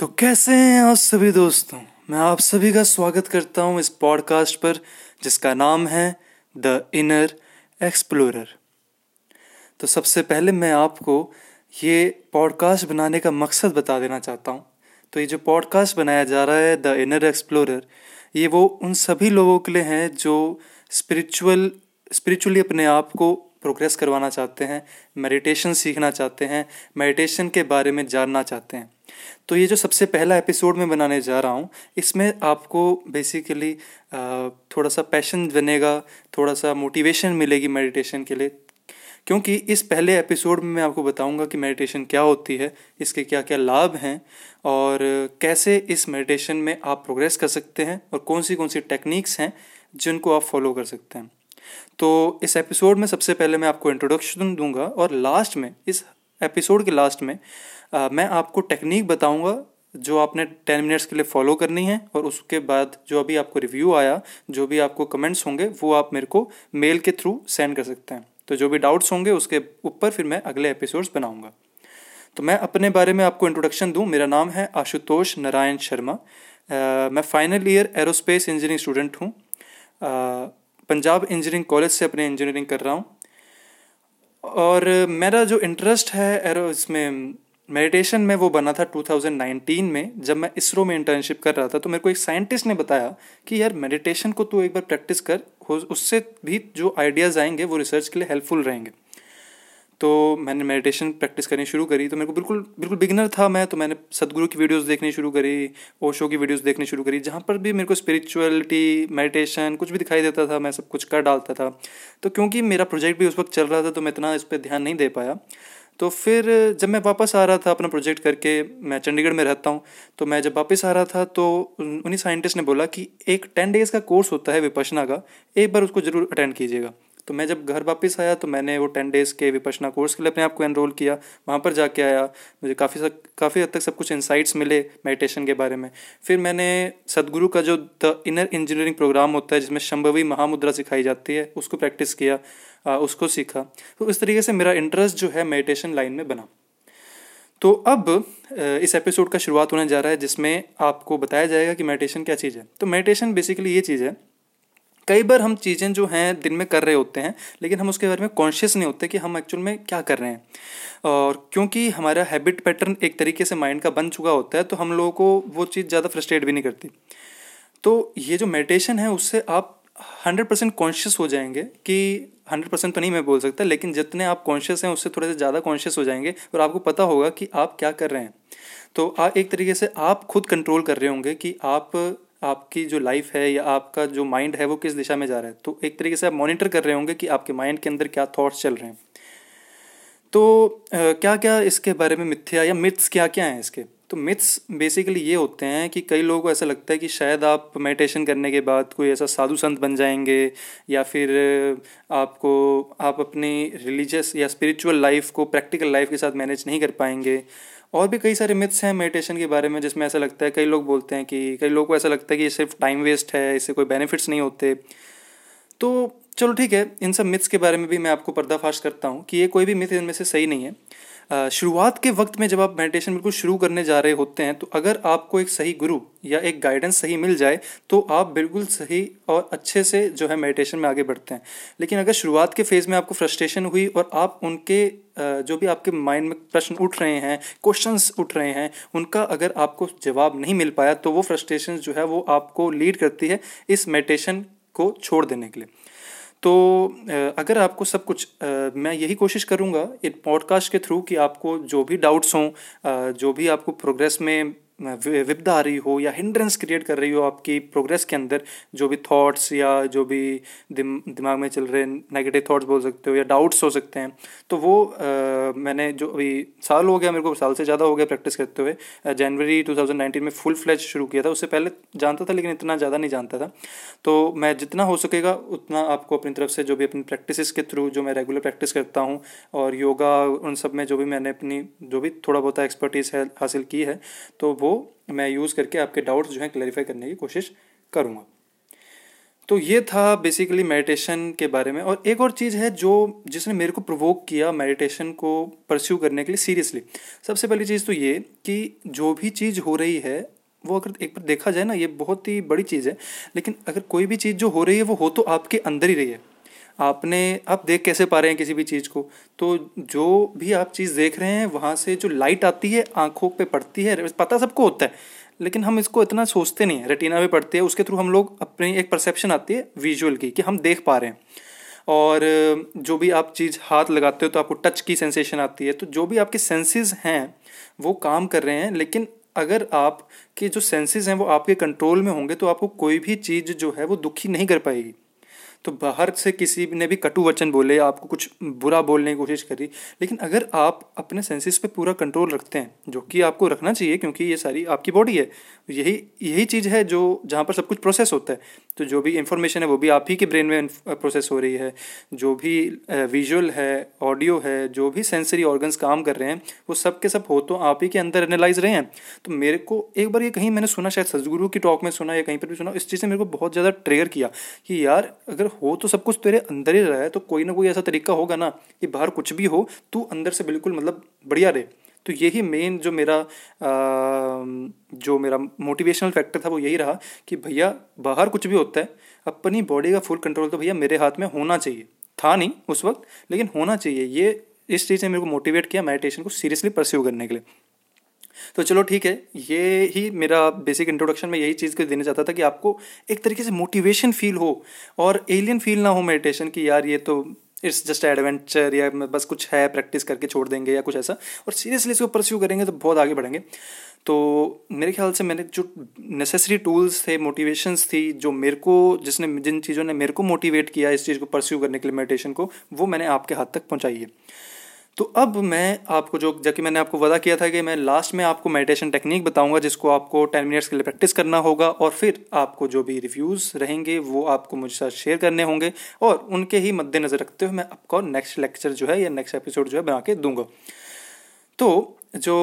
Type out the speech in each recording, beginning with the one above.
तो कैसे हैं आप सभी दोस्तों? मैं आप सभी का स्वागत करता हूँ इस पॉडकास्ट पर, जिसका नाम है द इनर एक्सप्लोरर तो सबसे पहले मैं आपको ये पॉडकास्ट बनाने का मकसद बता देना चाहता हूँ। तो ये जो पॉडकास्ट बनाया जा रहा है द इनर एक्सप्लोरर ये वो उन सभी लोगों के लिए हैं जो स्पिरिचुअल स्पिरिचुअली अपने आप को प्रोग्रेस करवाना चाहते हैं मेडिटेशन सीखना चाहते हैं मेडिटेशन के बारे में जानना चाहते हैं। तो ये जो सबसे पहला एपिसोड में बनाने जा रहा हूँ, इसमें आपको बेसिकली थोड़ा सा पैशन बनेगा थोड़ा सा मोटिवेशन मिलेगी मेडिटेशन के लिए। क्योंकि इस पहले एपिसोड में मैं आपको बताऊँगा कि मेडिटेशन क्या होती है, इसके क्या क्या लाभ हैं, और कैसे इस मेडिटेशन में आप प्रोग्रेस कर सकते हैं, और कौन सी कौन सी टेक्निक्स हैं जिनको आप फॉलो कर सकते हैं। तो इस एपिसोड में सबसे पहले मैं आपको इंट्रोडक्शन दूँगा, और लास्ट में, इस एपिसोड के लास्ट में आ, मैं आपको टेक्निक बताऊँगा जो आपने टेन मिनट्स के लिए फॉलो करनी है और उसके बाद जो अभी आपको रिव्यू आया जो भी आपको कमेंट्स होंगे वो आप मेरे को मेल के थ्रू सेंड कर सकते हैं। तो जो भी डाउट्स होंगे उसके ऊपर फिर मैं अगले एपिसोड्स बनाऊँगा। तो मैं अपने बारे में आपको इंट्रोडक्शन दूँ। मेरा नाम है आशुतोष नारायण शर्मा। आ, मैं final year aerospace engineering student हूँ। पंजाब इंजीनियरिंग कॉलेज से अपनी इंजीनियरिंग कर रहा हूँ। और मेरा जो इंटरेस्ट है एरो इसमें मेडिटेशन में वो बना था 2019 में, जब मैं इसरो में इंटर्नशिप कर रहा था तो मेरे को एक साइंटिस्ट ने बताया कि यार मेडिटेशन को तू एक बार प्रैक्टिस कर उससे भी जो आइडियाज़ आएँगे, वो रिसर्च के लिए हेल्पफुल रहेंगे। तो मैंने मेडिटेशन प्रैक्टिस करनी शुरू करी तो मेरे को बिल्कुल बिल्कुल बिगनर था मैं तो मैंने सदगुरु की वीडियोस देखनी शुरू करी, ओशो की वीडियोस देखनी शुरू करी, जहाँ पर भी मेरे को स्पिरिचुअलिटी मेडिटेशन कुछ भी दिखाई देता था, मैं सब कुछ कर डालता था। तो क्योंकि मेरा प्रोजेक्ट भी उस वक्त चल रहा था तो मैं इतना इस पर ध्यान नहीं दे पाया। तो फिर जब मैं वापस आ रहा था अपना प्रोजेक्ट करके, मैं चंडीगढ़ में रहता हूँ तो मैं जब वापस आ रहा था तो उन्हीं साइंटिस्ट ने बोला कि एक टेन डेज़ का कोर्स होता है विपशना का, एक बार उसको ज़रूर अटेंड कीजिएगा। तो मैं जब घर वापस आया तो मैंने वो टेन डेज़ के विपशना कोर्स के लिए अपने आप को एनरोल किया। वहाँ पर जाके आया। मुझे काफ़ी काफ़ी हद तक सब कुछ इंसाइट्स मिले मेडिटेशन के बारे में। फिर मैंने सदगुरु का जो द इनर इंजीनियरिंग प्रोग्राम होता है जिसमें शंभवी महामुद्रा सिखाई जाती है उसको प्रैक्टिस किया आ, उसको सीखा। तो इस तरीके से मेरा इंटरेस्ट जो है मेडिटेशन लाइन में बना। तो अब इस एपिसोड का शुरुआत होने जा रहा है जिसमें आपको बताया जाएगा कि मेडिटेशन क्या चीज़ है। तो मेडिटेशन बेसिकली ये चीज़ है कई बार हम चीज़ें जो हैं दिन में कर रहे होते हैं लेकिन हम उसके बारे में कॉन्शियस नहीं होते कि हम एक्चुअल में क्या कर रहे हैं। और क्योंकि हमारा हैबिट पैटर्न एक तरीके से माइंड का बन चुका होता है तो हम लोगों को वो चीज़ ज़्यादा फ्रस्ट्रेट भी नहीं करती। तो ये जो मेडिटेशन है उससे आप हंड्रेड परसेंट कॉन्शियस हो जाएँगे कि हंड्रेड परसेंट तो नहीं मैं बोल सकता लेकिन जितने आप कॉन्शियस हैं उससे थोड़े से ज़्यादा कॉन्शियस हो जाएँगे और आपको पता होगा कि आप क्या कर रहे हैं। तो आ, एक तरीके से आप खुद कंट्रोल कर रहे होंगे कि आप आपकी जो लाइफ है या आपका जो माइंड है वो किस दिशा में जा रहा है? तो एक तरीके से आप मॉनिटर कर रहे होंगे कि आपके माइंड के अंदर क्या थॉट्स चल रहे हैं। तो क्या क्या इसके बारे में मिथ्या या मिथ्स क्या क्या हैं इसके? तो मिथ्स बेसिकली ये होते हैं कि कई लोगों को ऐसा लगता है कि शायद आप मेडिटेशन करने के बाद कोई ऐसा साधु संत बन जाएँगे या फिर आपको, आप अपनी रिलीजियस या स्पिरिचुअल लाइफ को प्रैक्टिकल लाइफ के साथ मैनेज नहीं कर पाएँगे। और भी कई सारे मिथ्स हैं मेडिटेशन के बारे में, जिसमें ऐसा लगता है, कई लोग बोलते हैं कि, कई लोगों को ऐसा लगता है कि ये सिर्फ़ टाइम वेस्ट है, इससे कोई बेनिफिट्स नहीं होते। तो चलो ठीक है, इन सब मिथ्स के बारे में भी मैं आपको पर्दाफाश करता हूँ कि ये कोई भी मिथ इनमें से सही नहीं है। शुरुआत के वक्त में जब आप मेडिटेशन बिल्कुल शुरू करने जा रहे होते हैं तो अगर आपको एक सही गुरु या एक गाइडेंस सही मिल जाए तो आप बिल्कुल सही और अच्छे से जो है मेडिटेशन में आगे बढ़ते हैं। लेकिन अगर शुरुआत के फ़ेज़ में आपको फ्रस्ट्रेशन हुई और आप उनके जो भी आपके माइंड में प्रश्न उठ रहे हैं क्वेश्चंस उठ रहे हैं, उनका अगर आपको जवाब नहीं मिल पाया तो वो फ्रस्ट्रेशन जो है वो आपको लीड करती है इस मेडिटेशन को छोड़ देने के लिए। तो अगर आपको सब कुछ मैं यही कोशिश करूँगा इन पॉडकास्ट के थ्रू कि आपको जो भी डाउट्स हों जो भी आपको प्रोग्रेस में विपदा आ रही हो या हिंड्रेंस क्रिएट कर रही हो आपकी प्रोग्रेस के अंदर जो भी थॉट्स या जो भी दिम, दिमाग में चल रहे नेगेटिव थॉट्स बोल सकते हो या डाउट्स हो सकते हैं। तो वो आ, मैंने जो अभी साल हो गया मेरे को साल से ज़्यादा हो गया प्रैक्टिस करते हुए जनवरी 2019 में फुल फ्लैच शुरू किया था। उससे पहले जानता था लेकिन इतना ज़्यादा नहीं जानता था। तो मैं जितना हो सकेगा उतना आपको अपनी तरफ़ से जो भी अपनी प्रैक्टिस के थ्रू जो मैं रेगुलर प्रैक्टिस करता हूँ और योगा उन सब में जो भी मैंने अपनी जो भी थोड़ा बहुत एक्सपर्टीज़ है हासिल की है तो वो मैं यूज़ करके आपके डाउट्स जो हैं क्लैरिफाई करने की कोशिश करूँगा। तो ये था बेसिकली मेडिटेशन के बारे में और एक और चीज़ है जो जिसने मेरे को प्रोवोक किया मेडिटेशन को परस्यू करने के लिए सीरियसली सबसे पहली चीज़ तो ये कि जो भी चीज़ हो रही है, वो अगर एक बार देखा जाए ना, ये बहुत ही बड़ी चीज़ है, लेकिन अगर कोई भी चीज़ जो हो रही है, वो हो तो आपके अंदर ही रही है। आपने आप देख कैसे पा रहे हैं किसी भी चीज़ को? तो जो भी आप चीज़ देख रहे हैं, वहाँ से जो लाइट आती है, आँखों पे पड़ती है, पता सबको होता है, लेकिन हम इसको इतना सोचते नहीं है रेटिना भी पढ़ते हैं, उसके थ्रू हम लोग अपनी एक परसेप्शन आती है विजुअल की कि हम देख पा रहे हैं। और जो भी आप चीज़ हाथ लगाते हो तो आपको टच की सेंसेशन आती है तो जो भी आपके सेंसेस हैं, वो काम कर रहे हैं, लेकिन अगर आप के जो सेंसेस हैं, वो आपके कंट्रोल में होंगे तो आपको कोई भी चीज़ जो है, वो दुखी नहीं कर पाएगी। तो बाहर से किसी ने भी कटु वचन बोले, आपको कुछ बुरा बोलने की कोशिश करी, लेकिन अगर आप अपने सेंसेस पे पूरा कंट्रोल रखते हैं, जो कि आपको रखना चाहिए, क्योंकि ये सारी आपकी बॉडी है, यही यही चीज़ है जो, जहाँ पर सब कुछ प्रोसेस होता है तो जो भी इंफॉर्मेशन है, वो भी आप ही के ब्रेन में प्रोसेस हो रही है, जो भी विजुअल है ऑडियो है, जो भी सेंसरी ऑर्गन्स काम कर रहे हैं, वो सब के सब हो तो आप ही के अंदर एनालाइज रहे हैं। तो मेरे को एक बार ये कहीं मैंने सुना, शायद सदगुरु की टॉक में सुना या कहीं पर भी सुना, इस चीज़ ने मेरे को बहुत ज़्यादा ट्रेगर किया कि यार, अगर हो तो सब कुछ तेरे अंदर ही रहा है तो कोई ना कोई ऐसा तरीका होगा ना कि बाहर कुछ भी हो तू अंदर से बिल्कुल मतलब बढ़िया रहे। तो यही मेन जो मेरा आ, जो मेरा मोटिवेशनल फैक्टर था वो यही रहा कि भैया बाहर कुछ भी होता है अपनी बॉडी का फुल कंट्रोल तो भैया मेरे हाथ में होना चाहिए। था नहीं उस वक्त लेकिन होना चाहिए। ये इस चीज़ ने मेरे को मोटिवेट किया मेडिटेशन को सीरियसली परस्यू करने के लिए। तो चलो ठीक है, ये ही मेरा बेसिक इंट्रोडक्शन में यही चीज़ को देना चाहता था कि आपको एक तरीके से मोटिवेशन फील हो और एलियन फील ना हो मेडिटेशन की यार ये तो इट्स जस्ट एडवेंचर या बस कुछ है प्रैक्टिस करके छोड़ देंगे या कुछ ऐसा। और सीरियसली इसको परस्यू करेंगे तो बहुत आगे बढ़ेंगे। तो मेरे ख्याल से मैंने जो नेसेसरी टूल्स थे मोटिवेशंस थी, जो मेरे को, जिसने, जिन चीज़ों ने मेरे को मोटिवेट किया इस चीज़ को परस्यू करने के लिए मेडिटेशन को, वो मैंने आपके हाथ तक पहुँचाई है। तो अब मैं आपको जो जबकि मैंने आपको वादा किया था कि मैं लास्ट में आपको मेडिटेशन टेक्निक बताऊँगा, जिसको आपको टेन मिनट्स के लिए प्रैक्टिस करना होगा, और फिर आपको जो भी रिव्यूज़ रहेंगे, वो आपको मुझे साथ शेयर करने होंगे, और उनके ही मद्देनज़र रखते हुए मैं आपको नेक्स्ट लेक्चर जो है, या नेक्स्ट एपिसोड जो है बना के दूँगा। तो जो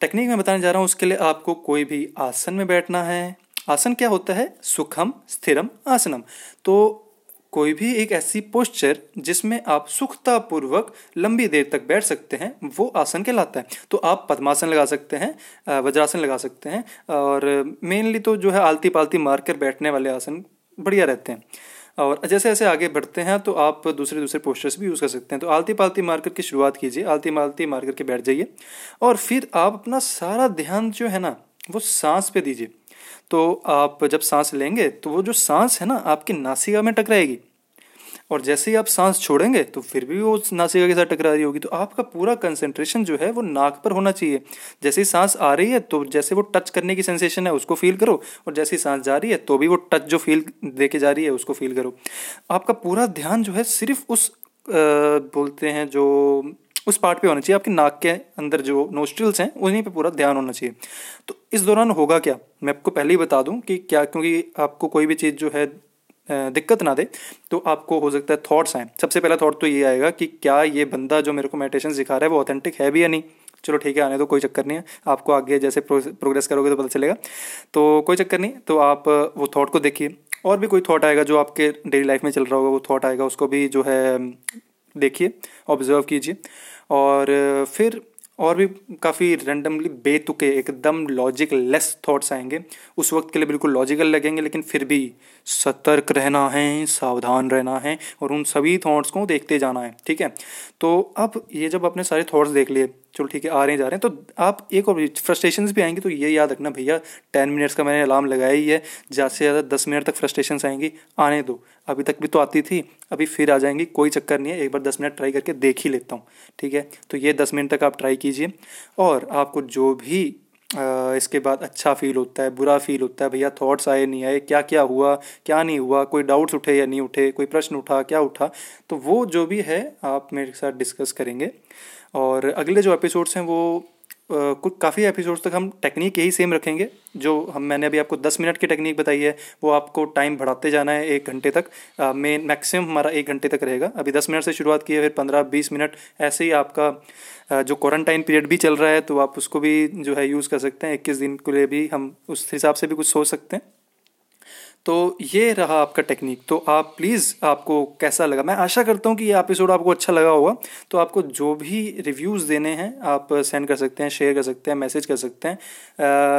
टेक्निक मैं बताने जा रहा हूँ, उसके लिए आपको कोई भी आसन में बैठना है। आसन क्या होता है? सुखम स्थिरम आसनम। तो कोई भी एक ऐसी पोस्चर जिसमें आप सुखतापूर्वक लंबी देर तक बैठ सकते हैं, वो आसन कहलाता है। तो आप पद्मासन लगा सकते हैं वज्रासन लगा सकते हैं और मेनली तो जो है आलती पालती मार कर बैठने वाले आसन बढ़िया रहते हैं। और जैसे जैसे आगे बढ़ते हैं तो आप दूसरे दूसरे पोस्टर्स भी यूज़ कर सकते हैं। तो आलती पालती मारकर की शुरुआत कीजिए आलती मालती मार करके बैठ जाइए और फिर आप अपना सारा ध्यान जो है ना, वो सांस पे दीजिए। तो आप जब सांस लेंगे तो वो जो सांस है ना आपकी नासिका में टकराएगी। और जैसे ही आप सांस छोड़ेंगे तो फिर भी वो नासिका के साथ टकरा रही होगी। तो आपका पूरा कंसंट्रेशन जो है वो नाक पर होना चाहिए। जैसे ही सांस आ रही है तो जैसे वो टच करने की सेंसेशन है उसको फील करो। और जैसे ही सांस जा रही है तो भी वो टच जो फील दे के जा रही है उसको फील करो। आपका पूरा ध्यान जो है सिर्फ़ उस आ, बोलते हैं जो उस पार्ट पे होना चाहिए। आपके नाक के अंदर जो नोस्ट्रिल्स हैं, उन्हीं पे पूरा ध्यान होना चाहिए। तो इस दौरान होगा क्या? मैं आपको पहले ही बता दूँ कि क्या क्योंकि आपको कोई भी चीज़ जो है दिक्कत ना दे तो आपको हो सकता है थॉट्स आए। सबसे पहला थॉट तो ये आएगा कि क्या ये बंदा जो मेरे को मेडिटेशन सिखा रहा है, वो ऑथेंटिक है भी या नहीं? चलो ठीक है, आने दो, कोई चक्कर नहीं है। आपको आगे जैसे प्रोग्रेस करोगे तो पता चलेगा। तो कोई चक्कर नहीं तो आप वो थॉट को देखिए। और भी कोई थॉट आएगा जो आपके डेली लाइफ में चल रहा होगा, वो थॉट आएगा, उसको भी जो है, देखिए ऑब्ज़र्व कीजिए। और फिर और भी काफ़ी रैंडमली बेतुके, एकदम लॉजिक लेस थॉट्स आएँगे। उस वक्त के लिए बिल्कुल लॉजिकल लगेंगे, लेकिन फिर भी सतर्क रहना है, सावधान रहना है और उन सभी थाट्स को देखते जाना है, ठीक है? तो अब ये जब अपने सारे थॉट्स देख लिए चलो ठीक है, आ रहे हैं, जा रहे हैं। तो आप एक और फ्रस्ट्रेशन भी आएँगी तो ये याद रखना भैया टेन मिनट्स का मैंने अलार्म लगाया ही है, ज़्यादा से ज़्यादा दस मिनट तक फ्रस्ट्रेशन आएँगी, आने दो। अभी तक भी तो आती थी, अभी फिर आ जाएँगी, कोई चक्कर नहीं है, एक बार दस मिनट ट्राई करके देख ही लेता हूँ, ठीक है? तो ये दस मिनट तक आप ट्राई कीजिए, और आपको जो भी इसके बाद अच्छा फील होता है, बुरा फील होता है, भैया थॉट्स आए, नहीं आए क्या क्या हुआ, क्या नहीं हुआ, कोई डाउट्स उठे या नहीं उठे, कोई प्रश्न उठा, क्या उठा तो वो जो भी है, आप मेरे साथ डिस्कस करेंगे। और अगले जो एपिसोड्स हैं वो कुछ, काफ़ी एपिसोड्स तक हम टेक्निक यही सेम रखेंगे, जो हम, मैंने अभी आपको दस मिनट की टेक्निक बताई है, वो आपको टाइम बढ़ाते जाना है एक घंटे तक। मेन मैक्सिमम हमारा एक घंटे तक रहेगा। अभी दस मिनट से शुरुआत की है, फिर पंद्रह, बीस मिनट, ऐसे ही आपका जो क्वारंटाइन पीरियड भी चल रहा है तो आप उसको भी जो है यूज़ कर सकते हैं। इक्कीस दिन के लिए भी हम उस हिसाब से भी कुछ सोच सकते हैं। तो ये रहा आपका टेक्निक तो आप प्लीज़ आपको कैसा लगा? मैं आशा करता हूँ कि ये एपिसोड आपको अच्छा लगा होगा। तो आपको जो भी रिव्यूज़ देने हैं आप सेंड कर सकते हैं शेयर कर सकते हैं मैसेज कर सकते हैं।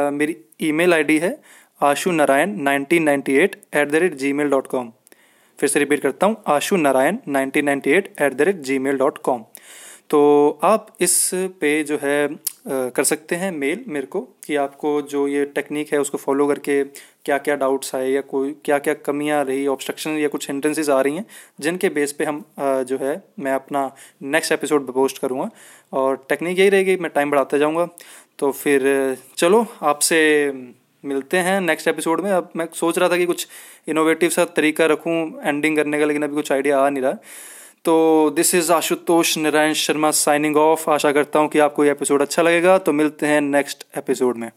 आ, मेरी ईमेल आईडी है Ashu Narayan nineteen ninety eight at the rate Gmail dot com. फिर से रिपीट करता हूँ Ashu Narayan nineteen ninety eight at the rate Gmail dot com. तो आप इस पे जो है कर सकते हैं मेल मेरे को कि आपको जो ये टेक्निक है उसको फॉलो करके क्या क्या डाउट्स आए या कोई क्या क्या कमियाँ रही ऑब्स्ट्रक्शन या कुछ हिंड्रेंसेस आ रही हैं, जिनके बेस पे हम जो है, मैं अपना नेक्स्ट एपिसोड पोस्ट करूँगा। और टेक्निक यही रहेगी, मैं टाइम बढ़ाता जाऊँगा। तो फिर, चलो, आपसे मिलते हैं नेक्स्ट एपिसोड में। अब मैं सोच रहा था कि कुछ इनोवेटिव सा तरीका रखूँ एंडिंग करने का, लेकिन अभी कुछ आइडिया आ नहीं रहा। तो this is Ashutosh Narayan Sharma signing off आशा करता हूँ कि आपको ये एपिसोड अच्छा लगेगा। तो मिलते हैं नेक्स्ट एपिसोड में।